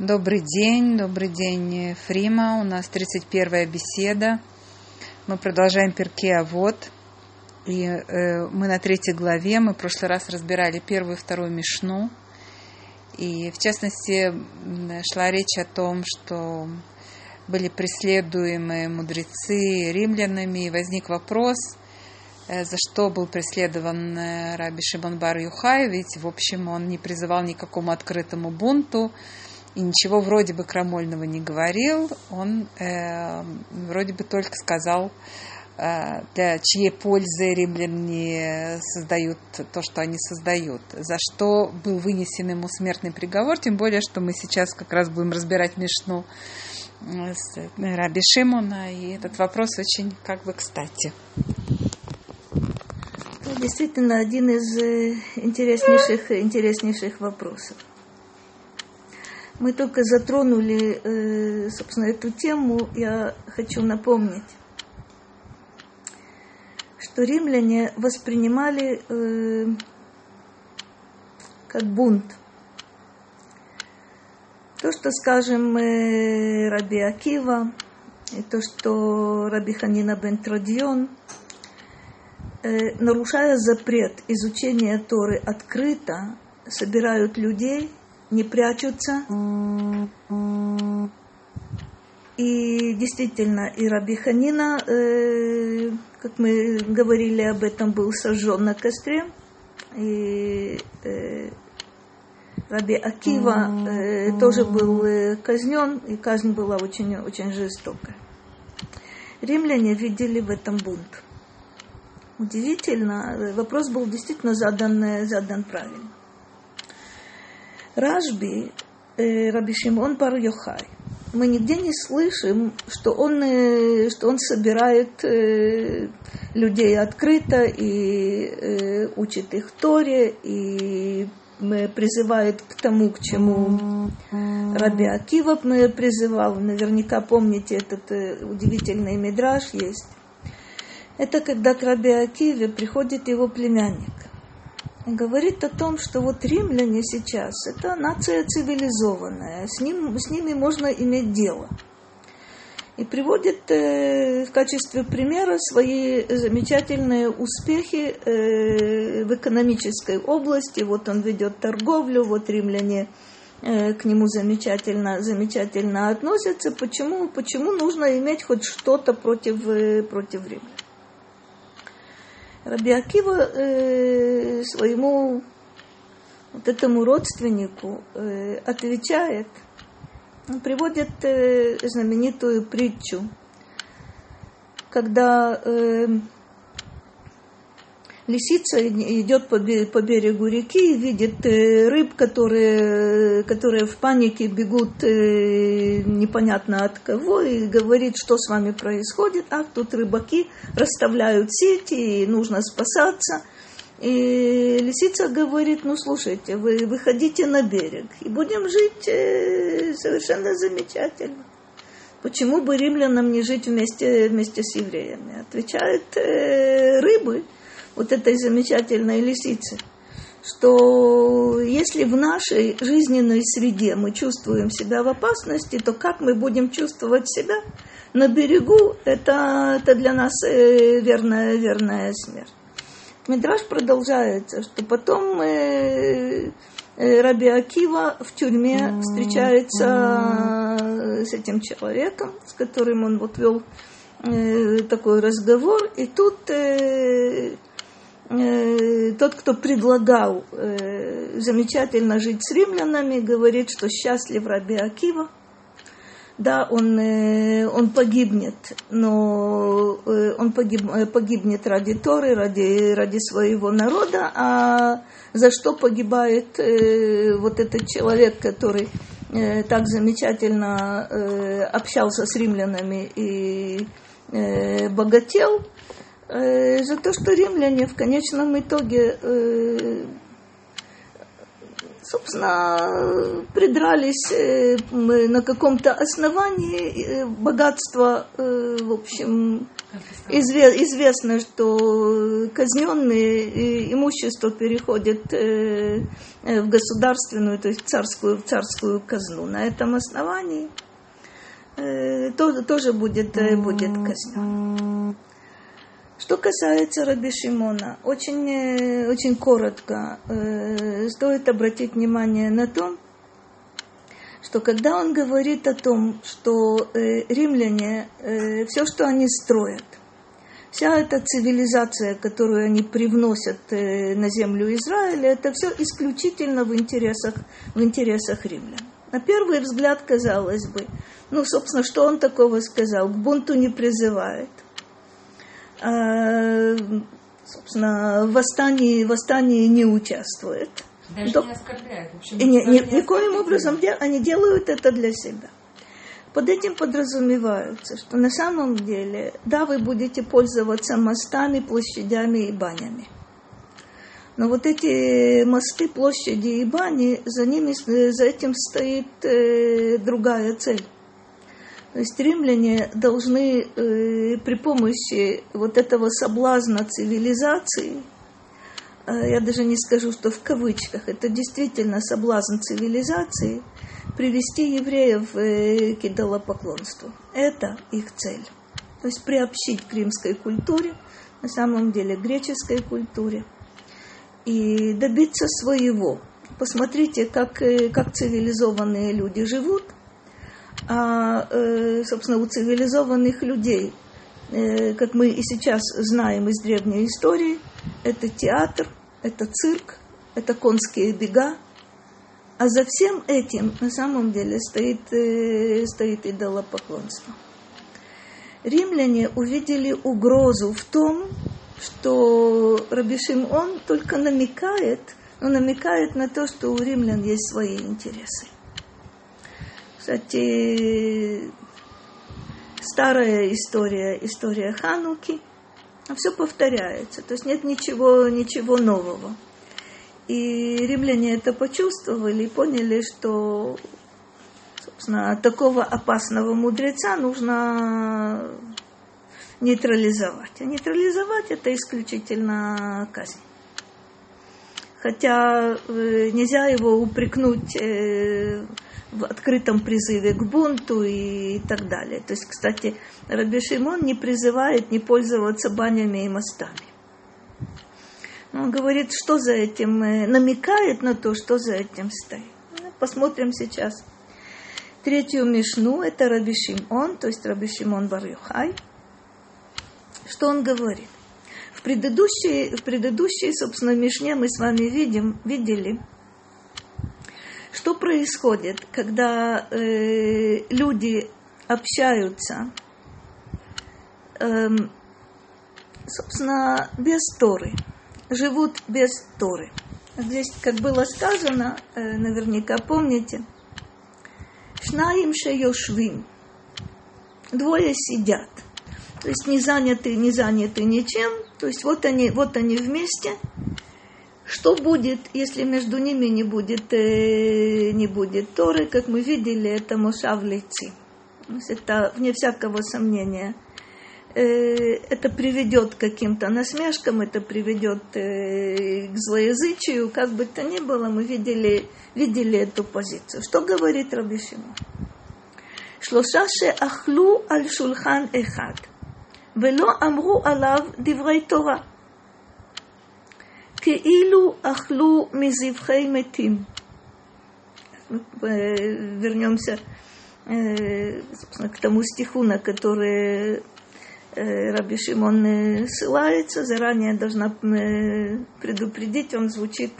Добрый день, добрый день, Фрима. У нас 31-я беседа. Мы продолжаем перке, вот и э, мы на третьей главе. Мы в прошлый раз разбирали первую и вторую мишну. И в частности шла речь о том, что были преследуемы мудрецы римлянами, и возник вопрос, э, за что был преследован э, Раби Шимон Бар Юхай, ведь, в общем, он не призывал ни к какому открытому бунту, и ничего вроде бы крамольного не говорил, он э, вроде бы только сказал, э, для чьей пользы римляне создают то, что они создают, за что был вынесен ему смертный приговор, тем более, что мы сейчас как раз будем разбирать Мишну с Раби Шимона, и этот вопрос очень как бы кстати. Действительно один из э, интереснейших, интереснейших вопросов. Мы только затронули, э, собственно, эту тему. Я хочу напомнить, что римляне воспринимали э, как бунт. То, что, скажем, э, Раби Акива, и то, что Раби Ханина бен Традион, нарушая запрет изучения Торы открыто, собирают людей – не прячутся. И действительно, и Раби Ханина, э, как мы говорили об этом, был сожжен на костре. И э, Раби Акива э, тоже был э, казнен, и казнь была очень, очень жестокая. Римляне видели в этом бунт. Удивительно, э, вопрос был действительно задан, э, задан правильно. Рашби, э, Раби Шимон Бар Йохай, мы нигде не слышим, что он, э, что он собирает э, людей открыто и э, учит их Торе, и призывает к тому, к чему Раби Акива призывал. Наверняка помните этот удивительный мидраж есть. Это когда к Раби Акиве приходит его племянник говорит о том, что вот римляне сейчас – это нация цивилизованная, с, ним, с ними можно иметь дело. И приводит э, в качестве примера свои замечательные успехи э, в экономической области. Вот он ведет торговлю, вот римляне э, к нему замечательно, замечательно относятся. Почему, почему нужно иметь хоть что-то против, э, против римлян? Раби Акива э, своему вот этому родственнику э, отвечает, он приводит э, знаменитую притчу, когда э, лисица идет по, берегу реки и видит э, рыб, которые, которые в панике бегут э, непонятно от кого, и говорит, что с вами происходит. Ах, тут рыбаки расставляют сети, и нужно спасаться. И лисица говорит, ну слушайте, вы выходите на берег, и будем жить э, совершенно замечательно. Почему бы римлянам не жить вместе, вместе с евреями? Отвечают рыбы – вот этой замечательной лисицы, что если в нашей жизненной среде мы чувствуем себя в опасности, то как мы будем чувствовать себя на берегу, это, это для нас э, верная, верная смерть. Мидраж продолжается, что потом э, э, Раби Акива в тюрьме встречается с этим человеком, с которым он вот вел такой разговор, и тут Э, тот, кто предлагал э, замечательно жить с римлянами, говорит, что счастлив Раби Акива. Да, он, э, он погибнет, но он погиб, погибнет ради Торы, ради, ради своего народа, а за что погибает вот этот человек, который так замечательно общался с римлянами и богател – э, за то, что римляне в конечном итоге э, собственно, придрались э, на каком-то основании э, богатства, э, в общем, известно, что казненные имущество переходит в государственную, то есть царскую, в царскую казну. На этом основании тоже будет, будет казнен. Что касается Раби Шимона, очень, э, очень коротко э, стоит обратить внимание на то, что когда он говорит о том, что э, римляне, э, все, что они строят, вся эта цивилизация, которую они привносят э, на землю Израиля, это все исключительно в интересах, в интересах римлян. На первый взгляд, казалось бы, ну, собственно, что он такого сказал? К бунту не призывает – собственно, в восстании, восстании не участвует. Даже До... не оскорбляет. И не, не, никоим образом дел, они делают это для себя. Под этим подразумевается, что на самом деле, да, вы будете пользоваться мостами, площадями и банями. Но вот эти мосты, площади и бани, за ними, за этим стоит э, другая цель. То есть римляне должны э, при помощи вот этого соблазна цивилизации, э, я даже не скажу, что в кавычках, это действительно соблазн цивилизации, привести евреев э, к идолопоклонству. Это их цель. То есть приобщить к римской культуре, на самом деле греческой культуре, и добиться своего. Посмотрите, как, э, как цивилизованные люди живут – а, э, собственно, у цивилизованных людей, э, как мы и сейчас знаем из древней истории, это театр, это цирк, это конские бега, а за всем этим на самом деле стоит, э, стоит идолопоклонство. Римляне увидели угрозу в том, что Раби он только намекает, но намекает на то, что у римлян есть свои интересы. Кстати, старая история, история Хануки, все повторяется, то есть нет ничего, ничего нового. И римляне это почувствовали и поняли, что собственно, такого опасного мудреца нужно нейтрализовать. А нейтрализовать это исключительно казнь. Хотя э, нельзя его упрекнуть э, в открытом призыве к бунту и так далее. То есть, кстати, Раби Шимон не призывает не пользоваться банями и мостами. Он говорит, что за этим, э, намекает на то, что за этим стоит. Ну, посмотрим сейчас. Третью мишну, это Раби Шимон, то есть Раби Шимон бар -Юхай. Что он говорит? В предыдущей, в предыдущей, собственно, мишне мы с вами видим, видели, что происходит, когда э, люди общаются, э, собственно, без Торы, живут без Торы? Здесь, как было сказано, э, наверняка помните, Шнаим шеёшвим. Двое сидят. То есть не заняты, не заняты ничем. То есть вот они, вот они вместе – что будет, если между ними не будет, э, не будет Торы, как мы видели, это Мошав Лейци. Это, вне всякого сомнения, э, это приведет к каким-то насмешкам, это приведет э, к злоязычию, как бы то ни было, мы видели, видели эту позицию. Что говорит Рабишима? Шлошаше ахлу аль шулхан эхад. Вело амру алав диврей Тора. כאילו אכלו מזבחי מתים. Вернемся к тому стиху, на который Раби Шимон ссылается. Заранее должна предупредить, он звучит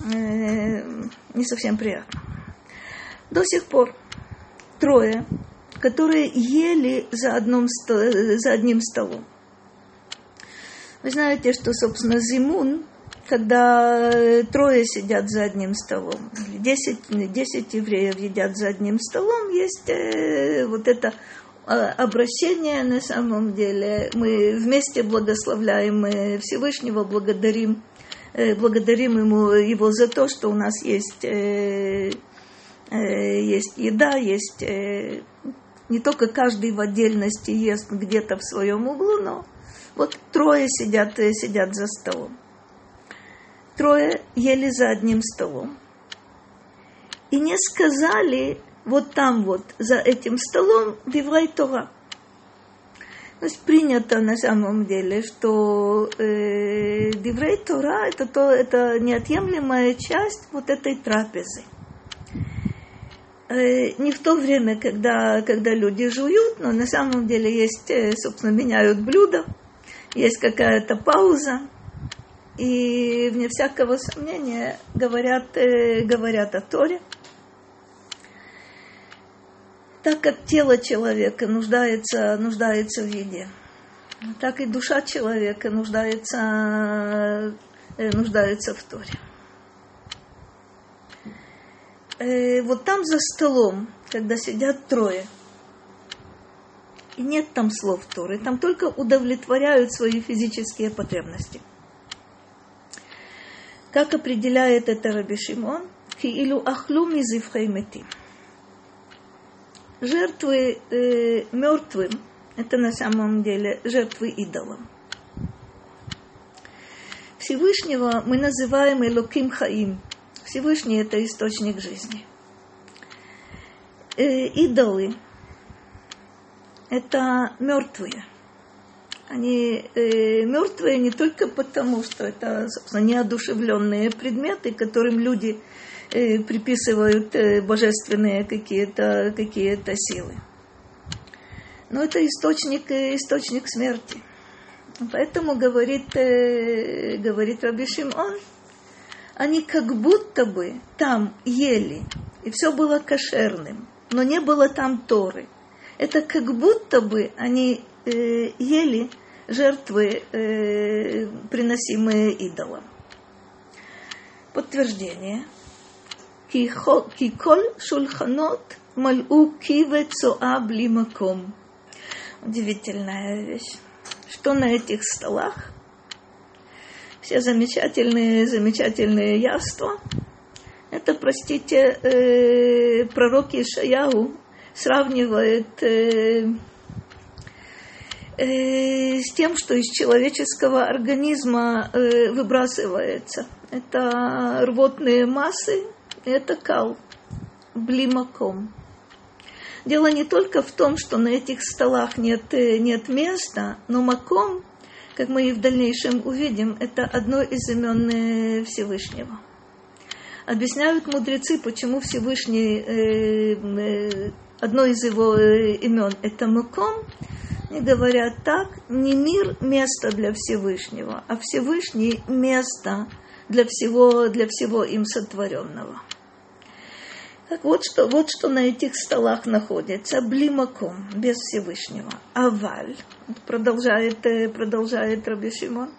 не совсем приятно. До сих пор трое, которые ели за, одном, за одним столом. Вы знаете, что, собственно, Зимун когда э, трое сидят за одним столом, десять, десять евреев едят за одним столом, есть э, вот это э, обращение на самом деле. Мы вместе благословляем Всевышнего, благодарим э, благодарим ему, его за то, что у нас есть, э, э, есть еда, есть э, не только каждый в отдельности ест где-то в своем углу, но вот трое сидят, э, сидят за столом. Трое ели за одним столом. И не сказали вот там вот, за этим столом, Диврай Тора. То есть принято на самом деле, что э, Диврей Тора это, то, это неотъемлемая часть вот этой трапезы. Э, не в то время, когда, когда люди жуют, но на самом деле есть, э, собственно, меняют блюдо, есть какая-то пауза, и вне всякого сомнения говорят, э, говорят о Торе – так как тело человека нуждается, нуждается в еде, так и душа человека нуждается, э, нуждается в Торе. Э, вот там за столом, когда сидят трое, и нет там слов Торы, там только удовлетворяют свои физические потребности. Как определяет это Раби Шимон? Киилу ахлу мизивхей метим – жертвы э, мертвым – это на самом деле жертвы идолам. Всевышнего мы называем Элоким Хаим. Всевышний – это источник жизни. Э, идолы – это мертвые. Они э, мертвые не только потому, что это, собственно, неодушевленные предметы, которым люди Э, приписывают э, божественные какие-то какие силы. Но это источник, э, источник смерти. Поэтому говорит, говорит Раби Шимон, они как будто бы там ели, и все было кошерным, но не было там Торы. Это как будто бы они э, ели жертвы, э, приносимые идолам. Подтверждение. Киколь шульханот мальу киве цоа блимаком. Удивительная вещь. Что на этих столах? Все замечательные, замечательные яства. Это, простите, э, пророк Ишаяу сравнивает э, э, с тем, что из человеческого организма э, выбрасывается. Это рвотные массы, это кал, блимаком. Дело не только в том, что на этих столах нет, э, нет места, но маком, как мы и в дальнейшем увидим, это одно из имен э, Всевышнего. Объясняют мудрецы, почему Всевышний, э, э, одно из его э, имен это маком, и говорят так, не мир – место для Всевышнего, а Всевышний – место для всего, для всего им сотворенного. Так вот что, вот что на этих столах находится. Блимаком, без Всевышнего. Аваль, продолжает, э, продолжает Раби Шимон.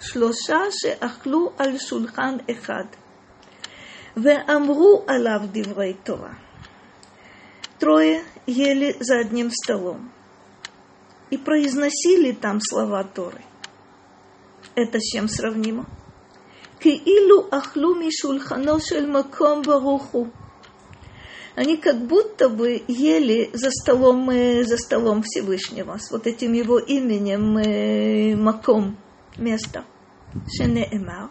Шлоша ше ахлу аль шулхан эхад. Ве амру алав диврей Тора. Трое ели за одним столом и произносили там слова Торы. Это с чем сравнимо? Киилу ахлуми шульхано маком баруху. Они как будто бы ели за столом, за столом Всевышнего, с вот этим его именем Маком, место. Шене Эмар.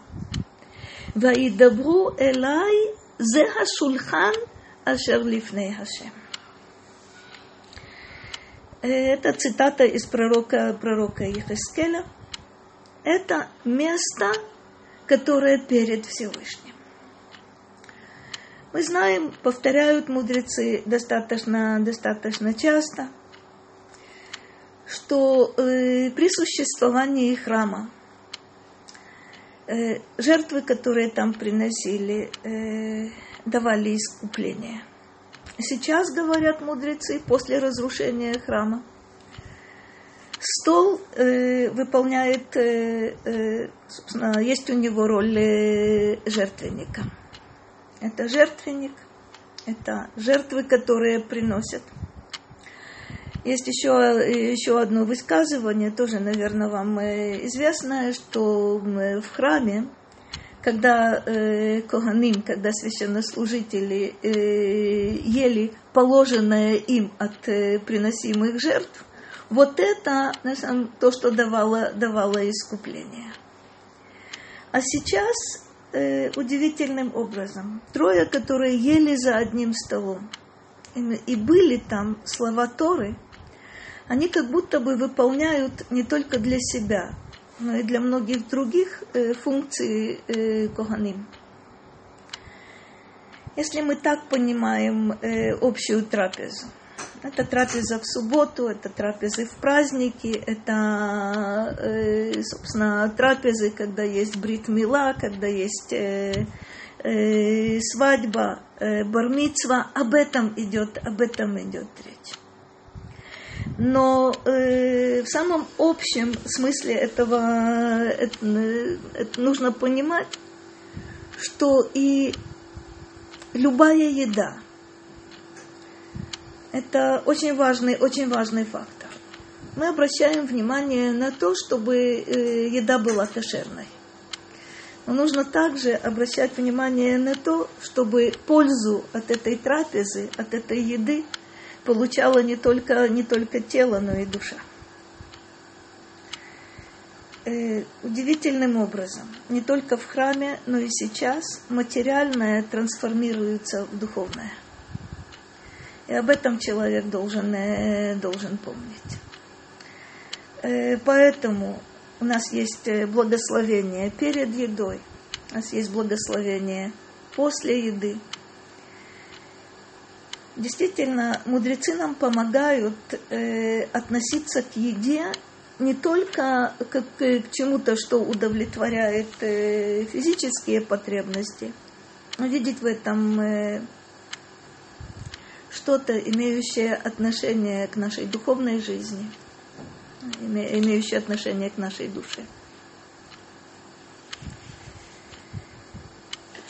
Ваидабру элай зеха шульхан ашер лифней Хашем. Это цитата из пророка, пророка Ехескеля. Это место, которое перед Всевышним. Мы знаем, повторяют мудрецы достаточно, достаточно часто, что э, при существовании храма э, жертвы, которые там приносили, э, давали искупление. Сейчас, говорят мудрецы, после разрушения храма, стол э, выполняет, э, э, собственно, есть у него роль э, жертвенника – это жертвенник, это жертвы, которые приносят. Есть еще, еще одно высказывание, тоже, наверное, вам э, известное, что в храме когда э, Коганим, когда священнослужители э, ели положенное им от э, приносимых жертв, вот это на самом, то, что давало, давало искупление. А сейчас э, удивительным образом трое, которые ели за одним столом и, были там слова Торы, они как будто бы выполняют не только для себя, но и для многих других функций Коганим. Если мы так понимаем общую трапезу, это трапеза в субботу, это трапезы в праздники, это, собственно, трапезы, когда есть брит-мила, когда есть свадьба, бармицва. Об этом идет, об этом идет речь. Но э, в самом общем смысле этого это, это нужно понимать, что и любая еда – это очень важный, очень важный фактор. Мы обращаем внимание на то, чтобы э, еда была кошерной. Но нужно также обращать внимание на то, чтобы пользу от этой трапезы, от этой еды – получала не только, не только тело, но и душа. Э, удивительным образом, не только в храме, но и сейчас материальное трансформируется в духовное. И об этом человек должен, э, должен помнить. Э, поэтому у нас есть благословение перед едой, у нас есть благословение после еды – действительно мудрецы нам помогают э, относиться к еде не только как к чему-то, что удовлетворяет э, физические потребности, но видеть в этом э, что-то, имеющее отношение к нашей духовной жизни, имеющее отношение к нашей душе.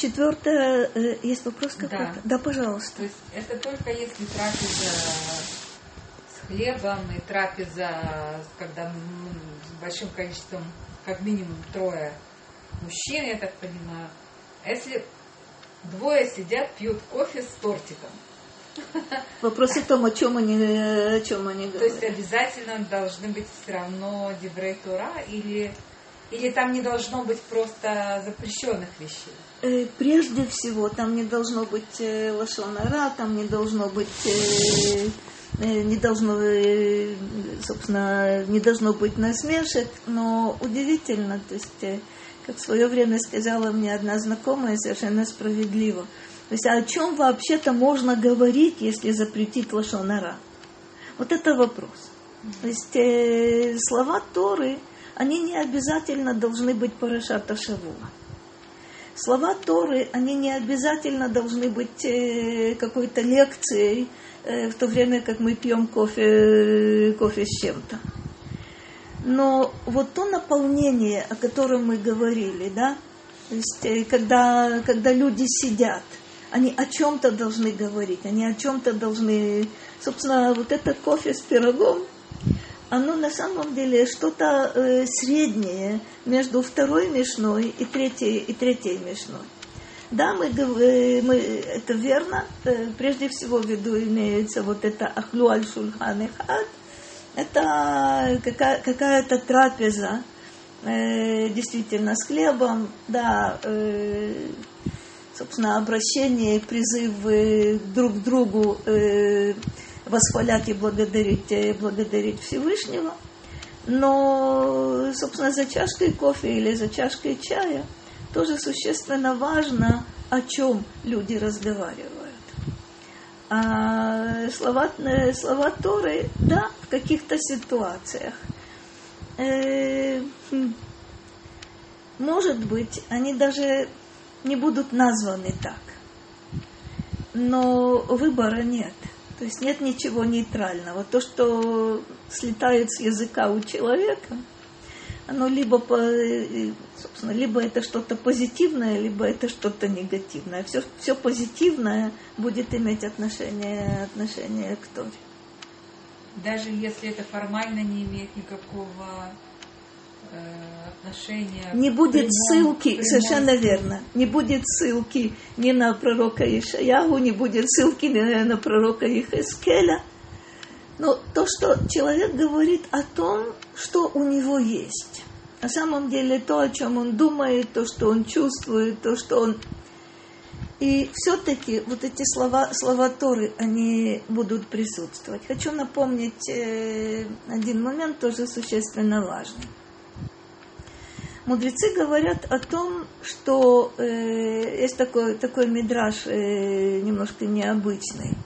Четвертое, э, есть вопрос какой-то? Да. да, пожалуйста. То есть это только если трапеза с хлебом и трапеза, когда с большим количеством, как минимум трое мужчин, я так понимаю. А если двое сидят, пьют кофе с тортиком, Вопрос в том, о чем они, о чем они говорят. То есть обязательно должны быть все равно Диврей Тура или или там не должно быть просто запрещенных вещей? Э, прежде всего, там не должно быть э, лошонара, там не должно быть э, не должно, собственно, не должно быть насмешек, но удивительно, то есть, как в свое время сказала мне одна знакомая, совершенно справедливо. То есть, а о чем вообще-то можно говорить, если запретить лошонара? Вот это вопрос. То есть, слова Торы – они не обязательно должны быть Парашата Шавуа. Слова Торы, они не обязательно должны быть э, какой-то лекцией, э, в то время как мы пьем кофе, кофе с чем-то. Но вот то наполнение, о котором мы говорили, да, то есть э, когда, когда люди сидят, они о чем-то должны говорить, они о чем-то должны... Собственно, вот этот кофе с пирогом, оно на самом деле что-то э, среднее между второй мешной и третьей, и третьей мешной. Да, мы, э, мы, это верно. Э, прежде всего в виду имеется вот это ахлю аль шульхан Это какая, какая-то трапеза, э, действительно, с хлебом, да, собственно, обращение, призыв друг к другу восхвалять и благодарить, и благодарить Всевышнего. Но, собственно, за чашкой кофе или за чашкой чая тоже существенно важно, о чем люди разговаривают. А слова, слова Торы, да, в каких-то ситуациях. Э, хм, может быть, они даже не будут названы так. Но выбора нет. То есть нет ничего нейтрального. То, что слетает с языка у человека, оно либо, собственно, либо это что-то позитивное, либо это что-то негативное. Все, все позитивное будет иметь отношение, отношение к Торе. Даже если это формально не имеет никакого отношения... Не будет прямом, ссылки, прямом, совершенно верно, не будет ссылки ни на пророка Ишаягу, не будет ссылки ни на пророка Ихескеля. Но то, что человек говорит о том, что у него есть. На самом деле то, о чем он думает, то, что он чувствует, то, что он и все-таки вот эти слова, слова Торы, они будут присутствовать. Хочу напомнить э, один момент, тоже существенно важный. Мудрецы говорят о том, что э, есть такой, такой мидраж э, немножко необычный,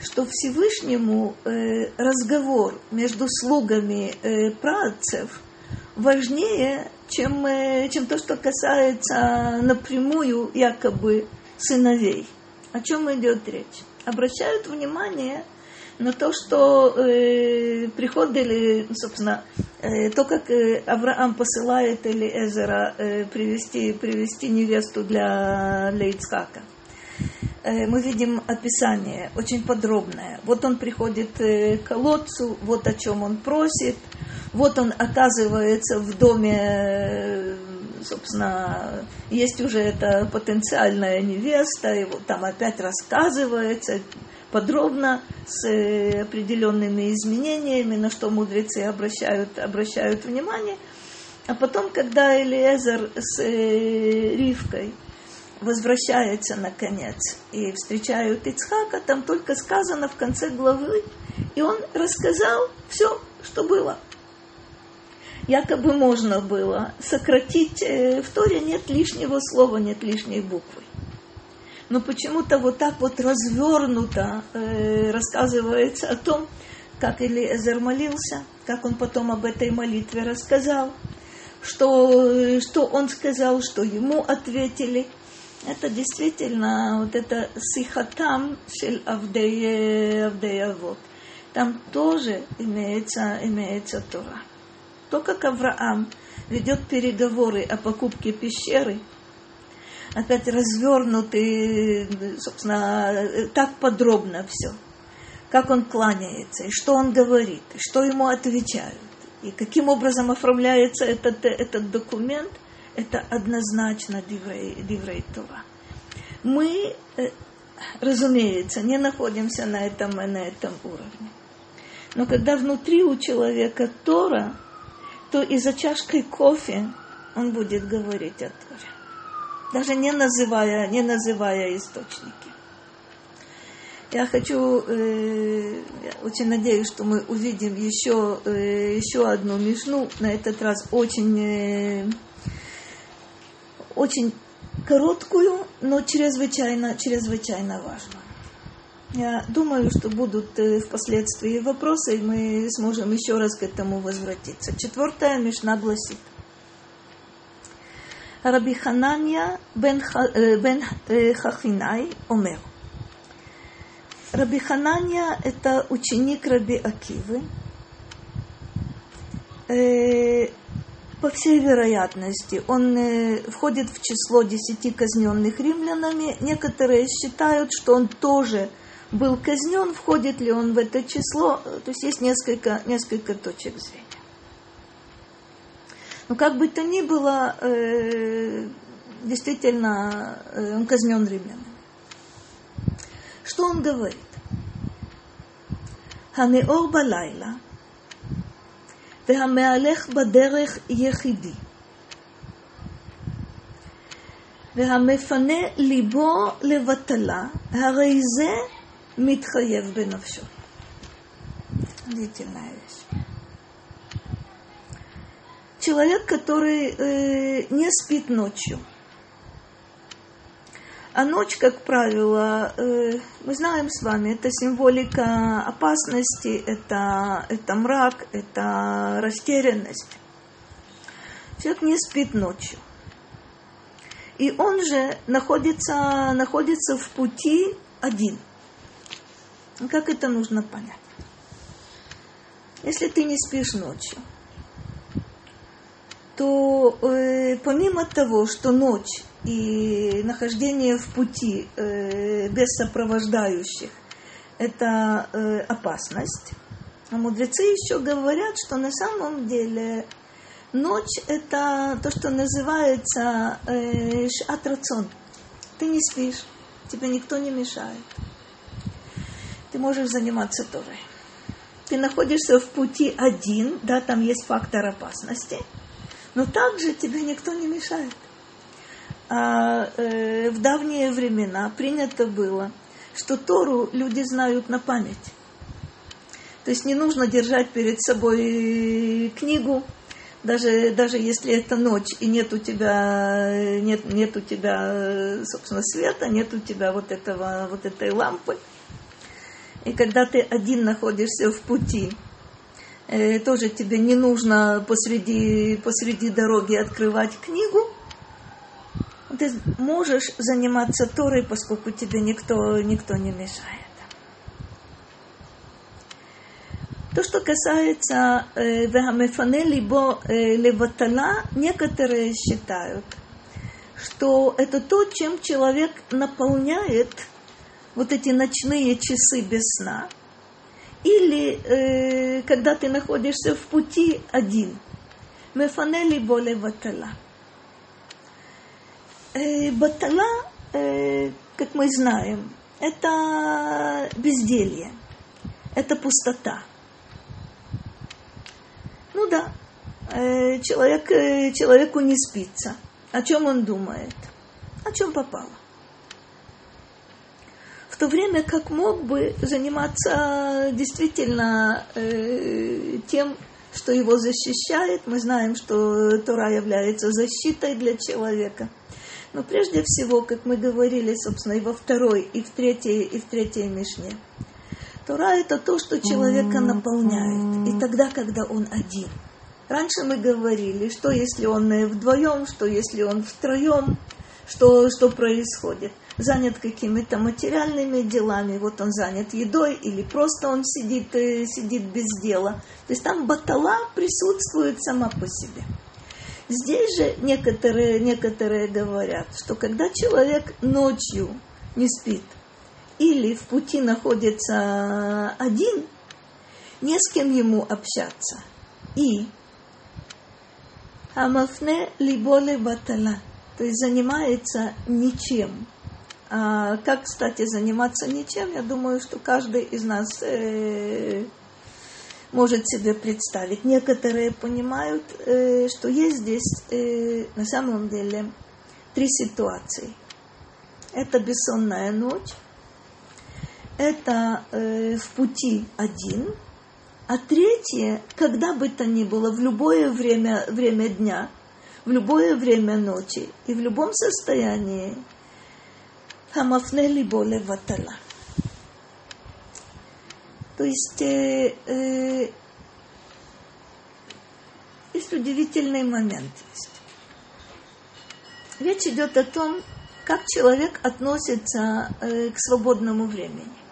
что Всевышнему э, разговор между слугами э, праотцев важнее, чем, э, чем то, что касается напрямую якобы сыновей. О чем идет речь? Обращают внимание на то, что э, приходили, собственно, э, то, как э, Авраам посылает Элиэзера э, привести, привести невесту для, для Ицхака. Э, мы видим описание очень подробное. Вот он приходит э, к колодцу, вот о чем он просит – вот он оказывается в доме, собственно, есть уже эта потенциальная невеста, и вот там опять рассказывается подробно с определенными изменениями, на что мудрецы обращают, обращают внимание. А потом, когда Элиезер с э, Ривкой возвращается наконец и встречают Ицхака, там только сказано в конце главы, и он рассказал все, что было якобы можно было сократить, э, в Торе нет лишнего слова, нет лишней буквы. Но почему-то вот так вот развернуто э, рассказывается о том, как Элиэзер молился, как он потом об этой молитве рассказал, что, что он сказал, что ему ответили. Это действительно вот это сихатам шель авдея авдея Там тоже имеется, имеется Тора. То, как Авраам ведет переговоры о покупке пещеры, опять развернуты, собственно, так подробно все, как он кланяется, и что он говорит, и что ему отвечают, и каким образом оформляется этот, этот документ, это однозначно Диврей, Тора. Мы, э, разумеется, не находимся на этом, на этом уровне. Но когда внутри у человека Тора, то и за чашкой кофе он будет говорить о Торе. Даже не называя, не называя источники. Я хочу, э, я очень надеюсь, что мы увидим еще, э, еще одну мишну, на этот раз очень, э, очень короткую, но чрезвычайно, чрезвычайно важную. Я думаю, что будут э, впоследствии вопросы, и мы сможем еще раз к этому возвратиться. Четвертая Мишна гласит. Раби Хананья бен, э, э, Хахинай омер. Раби Хананья – это ученик Раби Акивы. По всей вероятности, он входит в число десяти казненных римлянами. Некоторые считают, что он тоже – был казнен, входит ли он в это число, то есть есть несколько, несколько точек зрения. Но как бы то ни было, э, действительно, э, он казнен римлянами. Что он говорит? הנאור בלילה והמהלך בדרך יחידי והמפנה ליבו לבטלה, הרי זה מתחייב בנפשו. Удивительная вещь. Человек, который э, не спит ночью. А ночь, как правило, э, мы знаем с вами, это символика опасности, это, это мрак, это растерянность. Человек не спит ночью. И он же находится, находится в пути один – как это нужно понять? Если ты не спишь ночью, то э, помимо того, что ночь и нахождение в пути э, без сопровождающих – это э, опасность, а мудрецы еще говорят, что на самом деле Ночь – это то, что называется э, шатрацон. Ты не спишь, тебе никто не мешает. Ты можешь заниматься Торой. Ты находишься в пути один, да, там есть фактор опасности, но также тебе никто не мешает. А э, в давние времена принято было, что Тору люди знают на память. То есть не нужно держать перед собой книгу, даже, даже если это ночь и нет у тебя, нет, нет у тебя, собственно, света, нет у тебя вот, этого, вот этой лампы. И когда ты один находишься в пути, тоже тебе не нужно посреди, посреди дороги открывать книгу, ты можешь заниматься Торой, поскольку тебе никто, никто не мешает. То, что касается э, Вехамефане либо э, Леватала, некоторые считают, что это то, чем человек наполняет вот эти ночные часы без сна. Или э, когда ты находишься в пути один. Мефане либо Леватала. Э, батала, э, как мы знаем, это безделье, это пустота. Ну да, э, человек, э, человеку не спится. О чем он думает? О чем попало? То время как мог бы заниматься действительно э, тем, что его защищает. Мы знаем, что Тора является защитой для человека. Но прежде всего, как мы говорили, собственно, и во второй, и в третьей, и в третьей Мишне – Тора – это то, что человека наполняет. И тогда, когда он один. Раньше мы говорили, что если он вдвоем, что если он втроем, что, что происходит. Занят какими-то материальными делами, вот он занят едой, или просто он сидит, э, сидит без дела. То есть там батала присутствует сама по себе. Здесь же некоторые, некоторые говорят, что когда человек ночью не спит – или в пути находится один, не с кем ему общаться. И Амафне либоле батала, то есть занимается ничем. А как, кстати, заниматься ничем, я думаю, что каждый из нас э, может себе представить. Некоторые понимают, э, что есть здесь э, на самом деле три ситуации. Это бессонная ночь, это в пути один, а третье, когда бы то ни было, в любое время, время дня, в любое время ночи и в любом состоянии, хамафне либо ватала. То есть э, э, есть удивительный момент. Есть. Речь идет о том, как человек относится к свободному времени.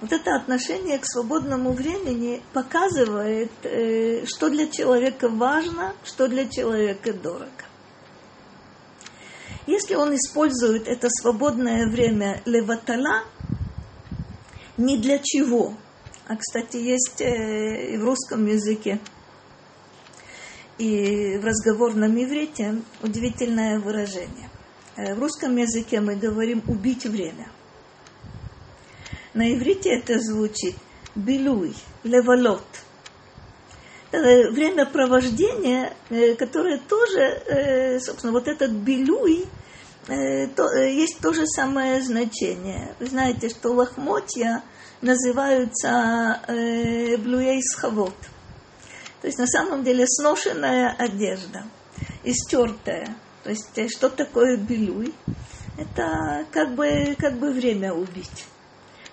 Вот это отношение к свободному времени показывает, э, что для человека важно, что для человека дорого. Если он использует это свободное время леватала, ни для чего, а, кстати, есть э, и в русском языке, и в разговорном иврите удивительное выражение. Э, в русском языке мы говорим «убить время». На иврите это звучит билуй, левалот. Это время провождения, э, которое тоже, э, собственно, вот этот билуй, э, то, есть то же самое значение. Вы знаете, что лохмотья называются блуей схавот. То есть на самом деле сношенная одежда, истертая. То есть что такое билуй? Это как бы, как бы время убить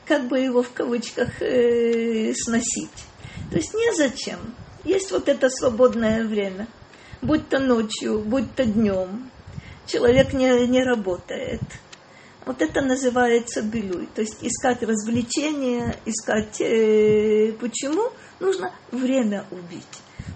как бы его в кавычках э, сносить. То есть незачем. Есть вот это свободное время. Будь то ночью, будь то днем. Человек не, не работает. Вот это называется белюй. То есть искать развлечения, искать э, почему нужно время убить.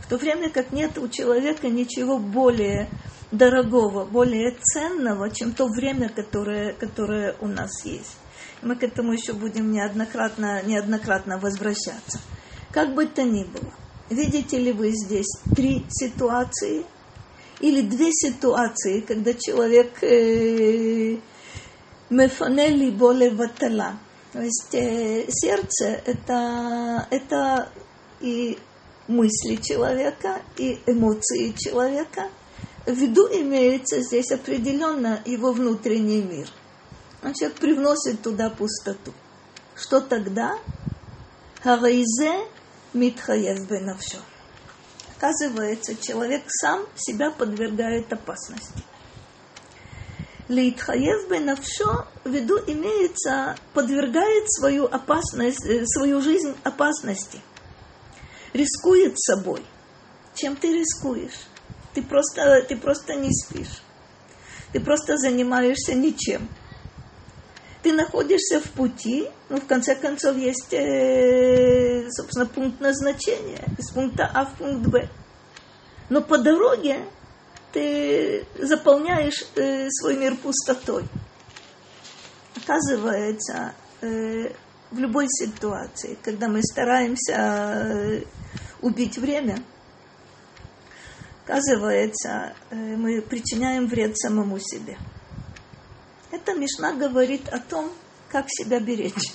В то время как нет у человека ничего более дорогого, более ценного, чем то время, которое, которое у нас есть. Мы к этому еще будем неоднократно, неоднократно возвращаться. Как бы то ни было, Видите ли вы здесь три ситуации или две ситуации, когда человек мефанели более ватала. То есть э, сердце это, это и мысли человека, и эмоции человека. В виду имеется здесь определенно его внутренний мир. Он человек привносит туда пустоту. Что тогда? Харайзе митхаев бенавшо. Оказывается, человек сам себя подвергает опасности. Лейтхаев бенавшо в виду имеется, подвергает свою опасность, э, свою жизнь опасности. Рискует собой. Чем ты рискуешь? Ты просто, ты просто не спишь. Ты просто занимаешься ничем ты находишься в пути, ну, в конце концов, есть, э, собственно, пункт назначения, из пункта А в пункт Б. Но по дороге ты заполняешь э, свой мир пустотой. Оказывается, э, в любой ситуации, когда мы стараемся убить время, оказывается, мы причиняем вред самому себе. Эта Мишна говорит о том, как себя беречь.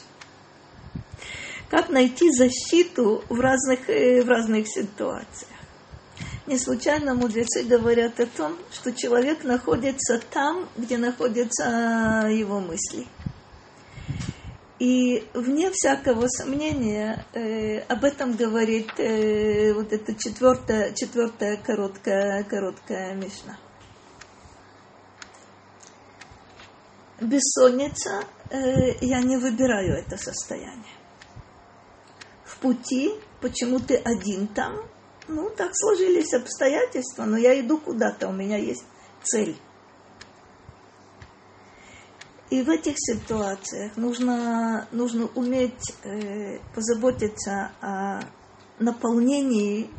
Как найти защиту в разных, э, в разных ситуациях. Не случайно мудрецы говорят о том, что человек находится там, где находятся его мысли. И вне всякого сомнения э, об этом говорит э, вот эта четвертая, четвертая короткая, короткая мишна. Бессонница, э, я не выбираю это состояние. В пути, почему ты один там, ну, так сложились обстоятельства, но я иду куда-то, у меня есть цель. И в этих ситуациях нужно, нужно уметь э, позаботиться о наполнении,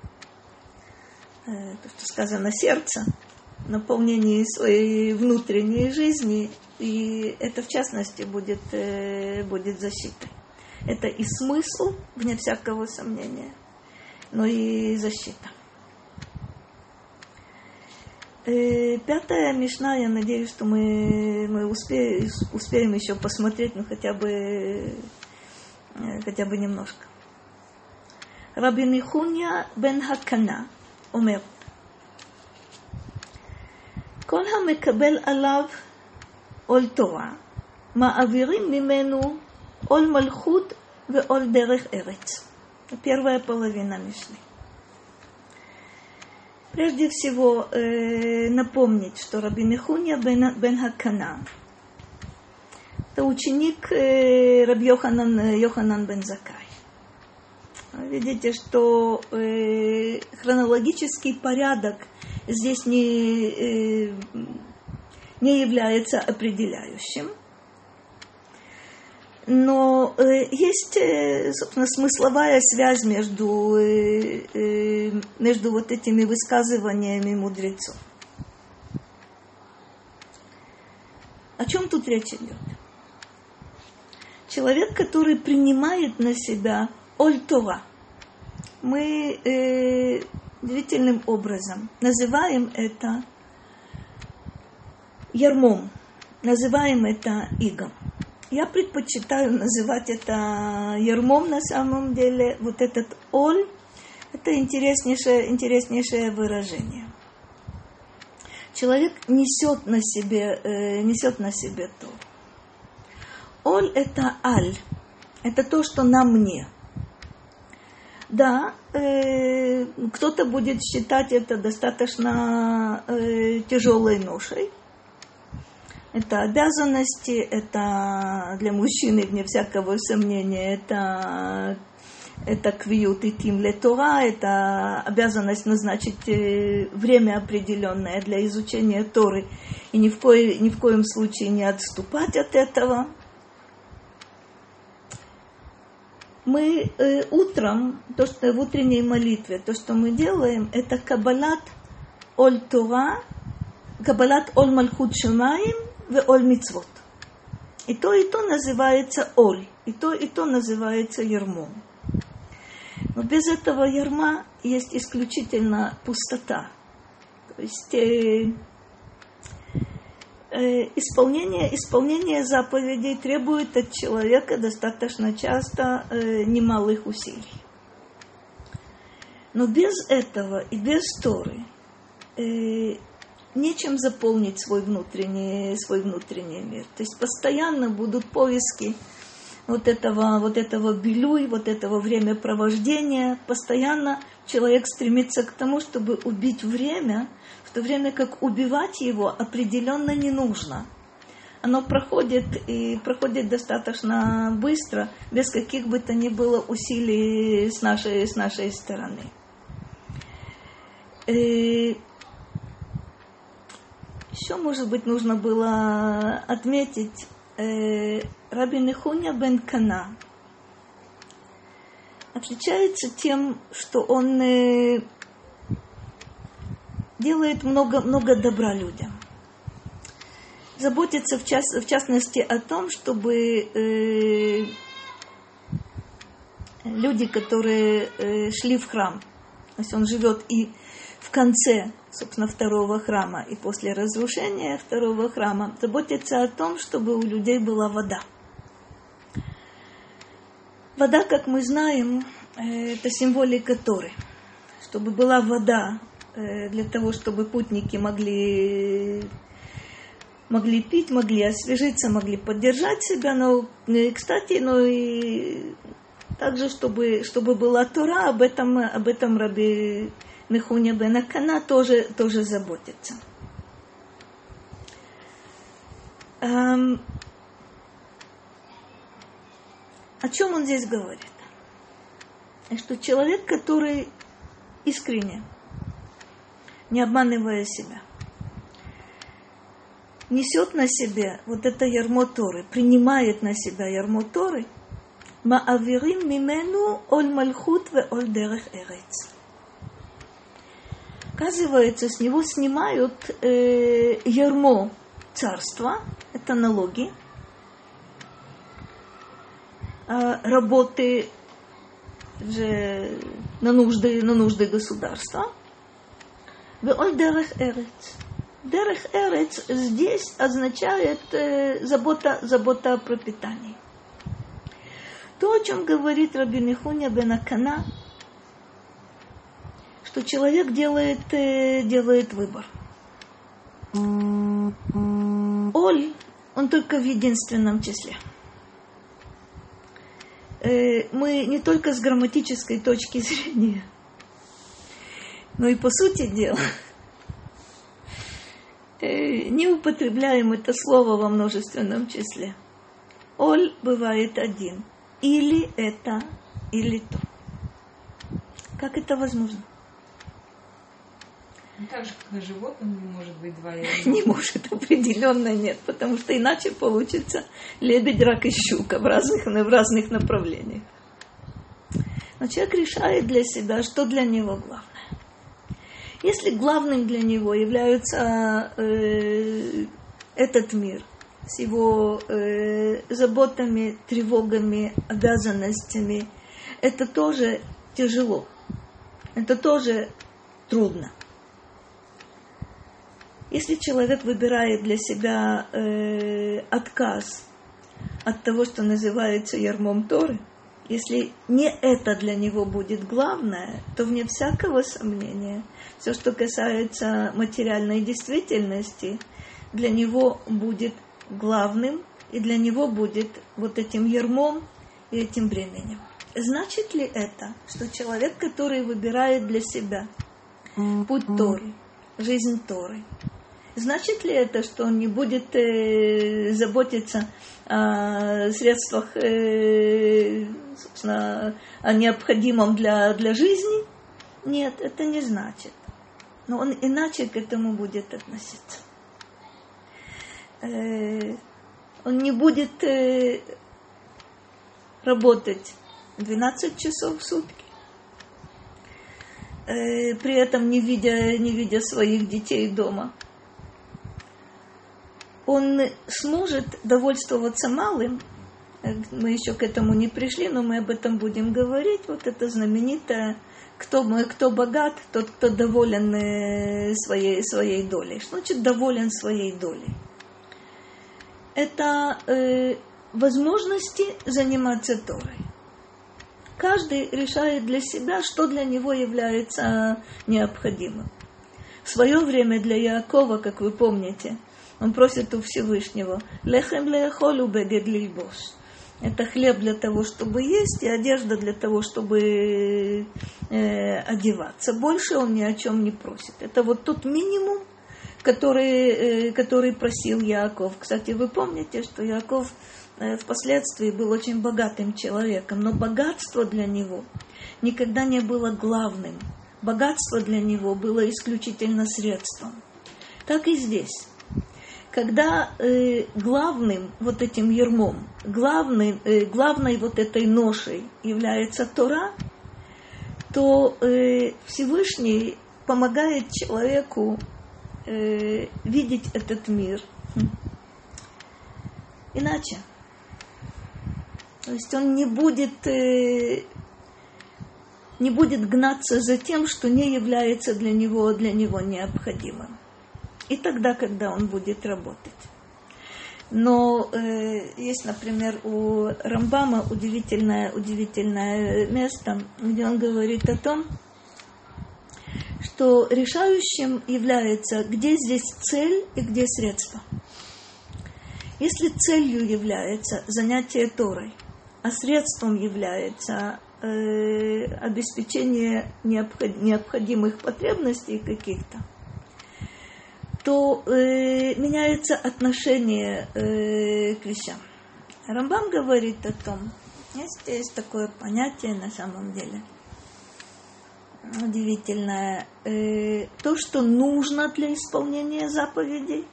э, то, что сказано, сердца, наполнении своей внутренней жизни и это, в частности, будет, э, будет защитой. Это и смысл, вне всякого сомнения, но и защита. Э, пятая мишна, я надеюсь, что мы, мы успеем, успеем еще посмотреть, ну хотя бы, э, хотя бы немножко. Раби Михунья бен Хакана אומר, כל המקבל עליו עול תורה, מעבירים ממנו עול מלכות ועול דרך ארץ. Первая половина Мишны. Прежде всего э, напомнить, что Раби Михунья бен, бен Хакана это ученик э, Раби Йоханан, э, Йоханан бен Закай. Видите, что э, хронологический порядок здесь не, э, не является определяющим. Но э, есть, э, собственно, смысловая связь между, э, э, между вот этими высказываниями мудрецов. О чем тут речь идет? Человек, который принимает на себя Ольтова, мы э, удивительным образом называем это ярмом. Называем это игом. Я предпочитаю называть это ярмом на самом деле. Вот этот оль, это интереснейшее, интереснейшее выражение. Человек несет на себе, э, несет на себе то. Оль – это аль, это то, что на мне. Да, э, кто-то будет считать это достаточно э, тяжелой ношей – это обязанности, это для мужчины, вне всякого сомнения, это, это квиют и тим Тора, это обязанность назначить э, время определенное для изучения Торы и ни в, кое, ни в коем случае не отступать от этого. Мы э, утром, то, что в утренней молитве, то, что мы делаем, это кабалат оль Тора, кабалат оль мальхут шамаим, в оль мицвот. И то, и то называется оль, и то, и то называется ермом. Но без этого ярма есть исключительно пустота. То есть э, э, исполнение, исполнение заповедей требует от человека достаточно часто э, немалых усилий. Но без этого и без Торы э, нечем заполнить свой внутренний, свой внутренний мир. То есть постоянно будут поиски вот этого, вот этого билюй, вот этого времяпровождения. Постоянно человек стремится к тому, чтобы убить время, в то время как убивать его определенно не нужно. Оно проходит и проходит достаточно быстро, без каких бы то ни было усилий с нашей, с нашей стороны. И еще, может быть, нужно было отметить э, Раби Нехуня бен Кана. Отличается тем, что он э, делает много, много добра людям. Заботится в, час, в частности о том, чтобы э, люди, которые э, шли в храм, то есть он живет и в конце собственно, второго храма и после разрушения второго храма заботиться о том, чтобы у людей была вода. Вода, как мы знаем, э, это символика Торы. Чтобы была вода э, для того, чтобы путники могли, могли пить, могли освежиться, могли поддержать себя. Но, э, кстати, но и также, чтобы, чтобы была Тора, об этом, об этом Раби Мехуня бен Акана тоже, тоже заботится. Эм, о чем он здесь говорит? Что человек, который искренне, не обманывая себя, несет на себе вот это ярмо Торы, принимает на себя ярмо Торы, маавирим мимену оль мальхут ве оль дерех эрец оказывается, с него снимают э, ярмо царства, это налоги, э, работы же на нужды, на нужды государства. Веоль дерех эрец. Дерех эрец здесь означает э, забота, забота о пропитании. То, о чем говорит Рабинихуня Бенакана, что человек делает, э, делает выбор. Оль, он только в единственном числе. Э, мы не только с грамматической точки зрения, но и по сути дела э, не употребляем это слово во множественном числе. Оль бывает один. Или это, или то. Как это возможно? Ну, так же, как на животном не может быть два Не может, определенно нет, потому что иначе получится лебедь, рак и щука в разных, в разных направлениях. Но человек решает для себя, что для него главное. Если главным для него является э, этот мир с его э, заботами, тревогами, обязанностями, это тоже тяжело, это тоже трудно. Если человек выбирает для себя э, отказ от того, что называется ярмом Торы, если не это для него будет главное, то вне всякого сомнения, все, что касается материальной действительности, для него будет главным, и для него будет вот этим ярмом и этим бременем. Значит ли это, что человек, который выбирает для себя путь Торы, жизнь Торы, Значит ли это, что он не будет э, заботиться о средствах, э, собственно, о необходимом для, для жизни? Нет, это не значит. Но он иначе к этому будет относиться. Э, он не будет э, работать 12 часов в сутки, э, при этом не видя, не видя своих детей дома – он сможет довольствоваться малым, мы еще к этому не пришли, но мы об этом будем говорить. Вот это знаменитое кто, кто богат, тот, кто доволен э, своей, своей долей. Что значит доволен своей долей? Это э, возможности заниматься Торой. Каждый решает для себя, что для него является необходимым. В свое время для Якова, как вы помните, он просит у Всевышнего «Лехем леохолу бегед лильбош» Это хлеб для того, чтобы есть, и одежда для того, чтобы э, одеваться. Больше он ни о чем не просит. Это вот тот минимум, который, э, который просил Яков. Кстати, вы помните, что Яков э, впоследствии был очень богатым человеком, но богатство для него никогда не было главным. Богатство для него было исключительно средством. Так и здесь когда э, главным вот этим ермом, главный, э, главной вот этой ношей является Тора, то э, Всевышний помогает человеку э, видеть этот мир иначе. То есть он не будет, э, не будет гнаться за тем, что не является для него, для него необходимым и тогда, когда он будет работать. Но э, есть, например, у Рамбама удивительное, удивительное место, где он говорит о том, что решающим является, где здесь цель и где средство. Если целью является занятие Торой, а средством является э, обеспечение необходимых потребностей каких-то – то э, меняется отношение э, к вещам. Рамбам говорит о том, есть, есть такое понятие на самом деле, удивительное, э, то, что нужно для исполнения заповедей,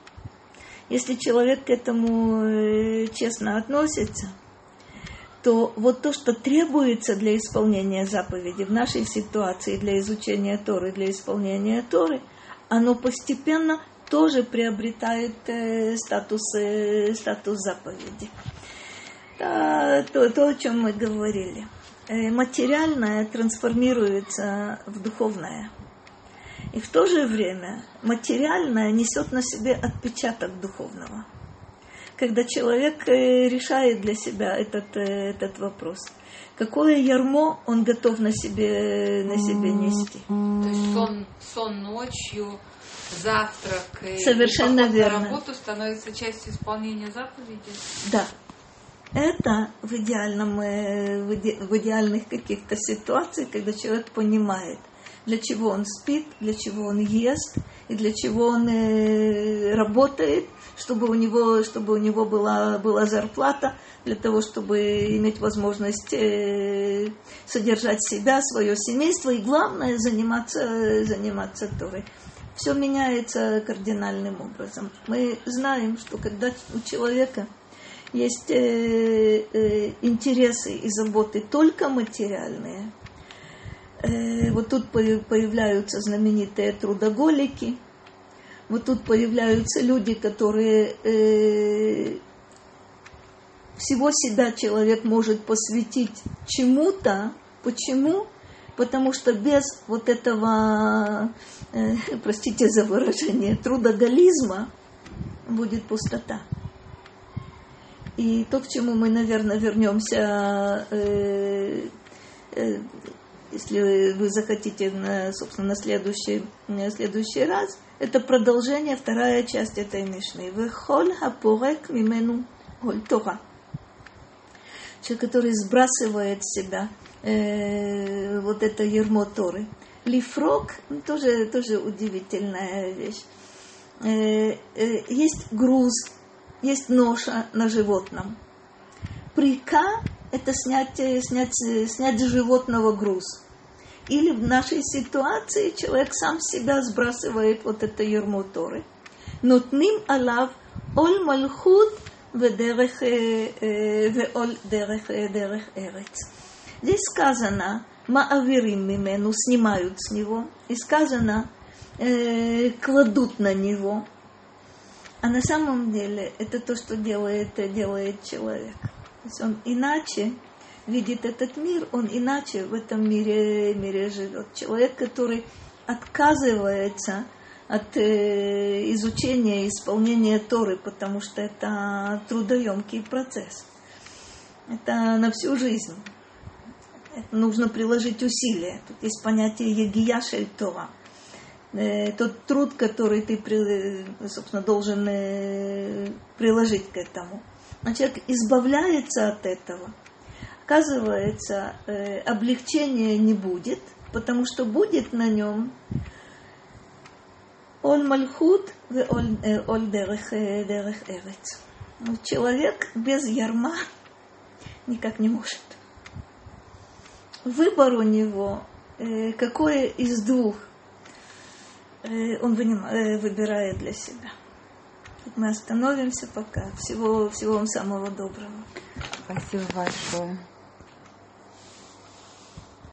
если человек к этому э, честно относится, то вот то, что требуется для исполнения заповеди в нашей ситуации, для изучения Торы, для исполнения Торы, оно постепенно тоже приобретает э, статус, э, статус заповеди. Да, то, то, о чем мы говорили. Э, материальное трансформируется в духовное. И в то же время материальное несет на себе отпечаток духовного. Когда человек решает для себя этот, этот вопрос, какое ярмо он готов на себе, на себе нести. То есть сон, сон ночью, завтрак и Совершенно верно. на работу становится частью исполнения заповеди? Да. Это в, идеальном, э, в, иде, в идеальных каких-то ситуациях, когда человек понимает, для чего он спит, для чего он ест и для чего он э, работает, чтобы у него, чтобы у него была, была зарплата, для того, чтобы иметь возможность э, содержать себя, свое семейство и, главное, заниматься, заниматься Торой все меняется кардинальным образом. Мы знаем, что когда у человека есть э, э, интересы и заботы только материальные, э, вот тут появляются знаменитые трудоголики, вот тут появляются люди, которые э, всего себя человек может посвятить чему-то. Почему? Потому что без вот этого э, простите за выражение, трудоголизма будет пустота. И то, к чему мы, наверное, вернемся, э, э, если вы захотите, собственно, на следующий, на следующий раз, это продолжение, вторая часть этой Мишны. Вехоль хапурек мимену голь Тора. Человек, который сбрасывает с себя Э, вот это ермо Торы. Лифрок ну, тоже, тоже удивительная вещь. Э, э, есть груз, есть ноша на животном. Прика – это снять, снять, снять с животного груз. Или в нашей ситуации человек сам себя сбрасывает вот это ермо Торы. Нутним алав оль мальхут ведерех, ведерех, дерех эрец Здесь сказано, Маавирим мимену, снимают с него. И сказано, э, кладут на него. А на самом деле это то, что делает, делает человек. То есть он иначе видит этот мир, он иначе в этом мире, мире живет. Человек, который отказывается от э, изучения и исполнения Торы, потому что это трудоемкий процесс. Это на всю жизнь. Нужно приложить усилия. Тут есть понятие егияшель Тора. Э, тот труд, который ты, собственно, должен э, приложить к этому. А человек избавляется от этого. Оказывается, э, облегчения не будет, потому что будет на нем он мальхут оль эрец. Человек без ярма никак не может. Выбор у него, э, какое из двух э, он э, выбирает для себя. Мы остановимся пока. Всего, всего вам самого доброго. Спасибо большое.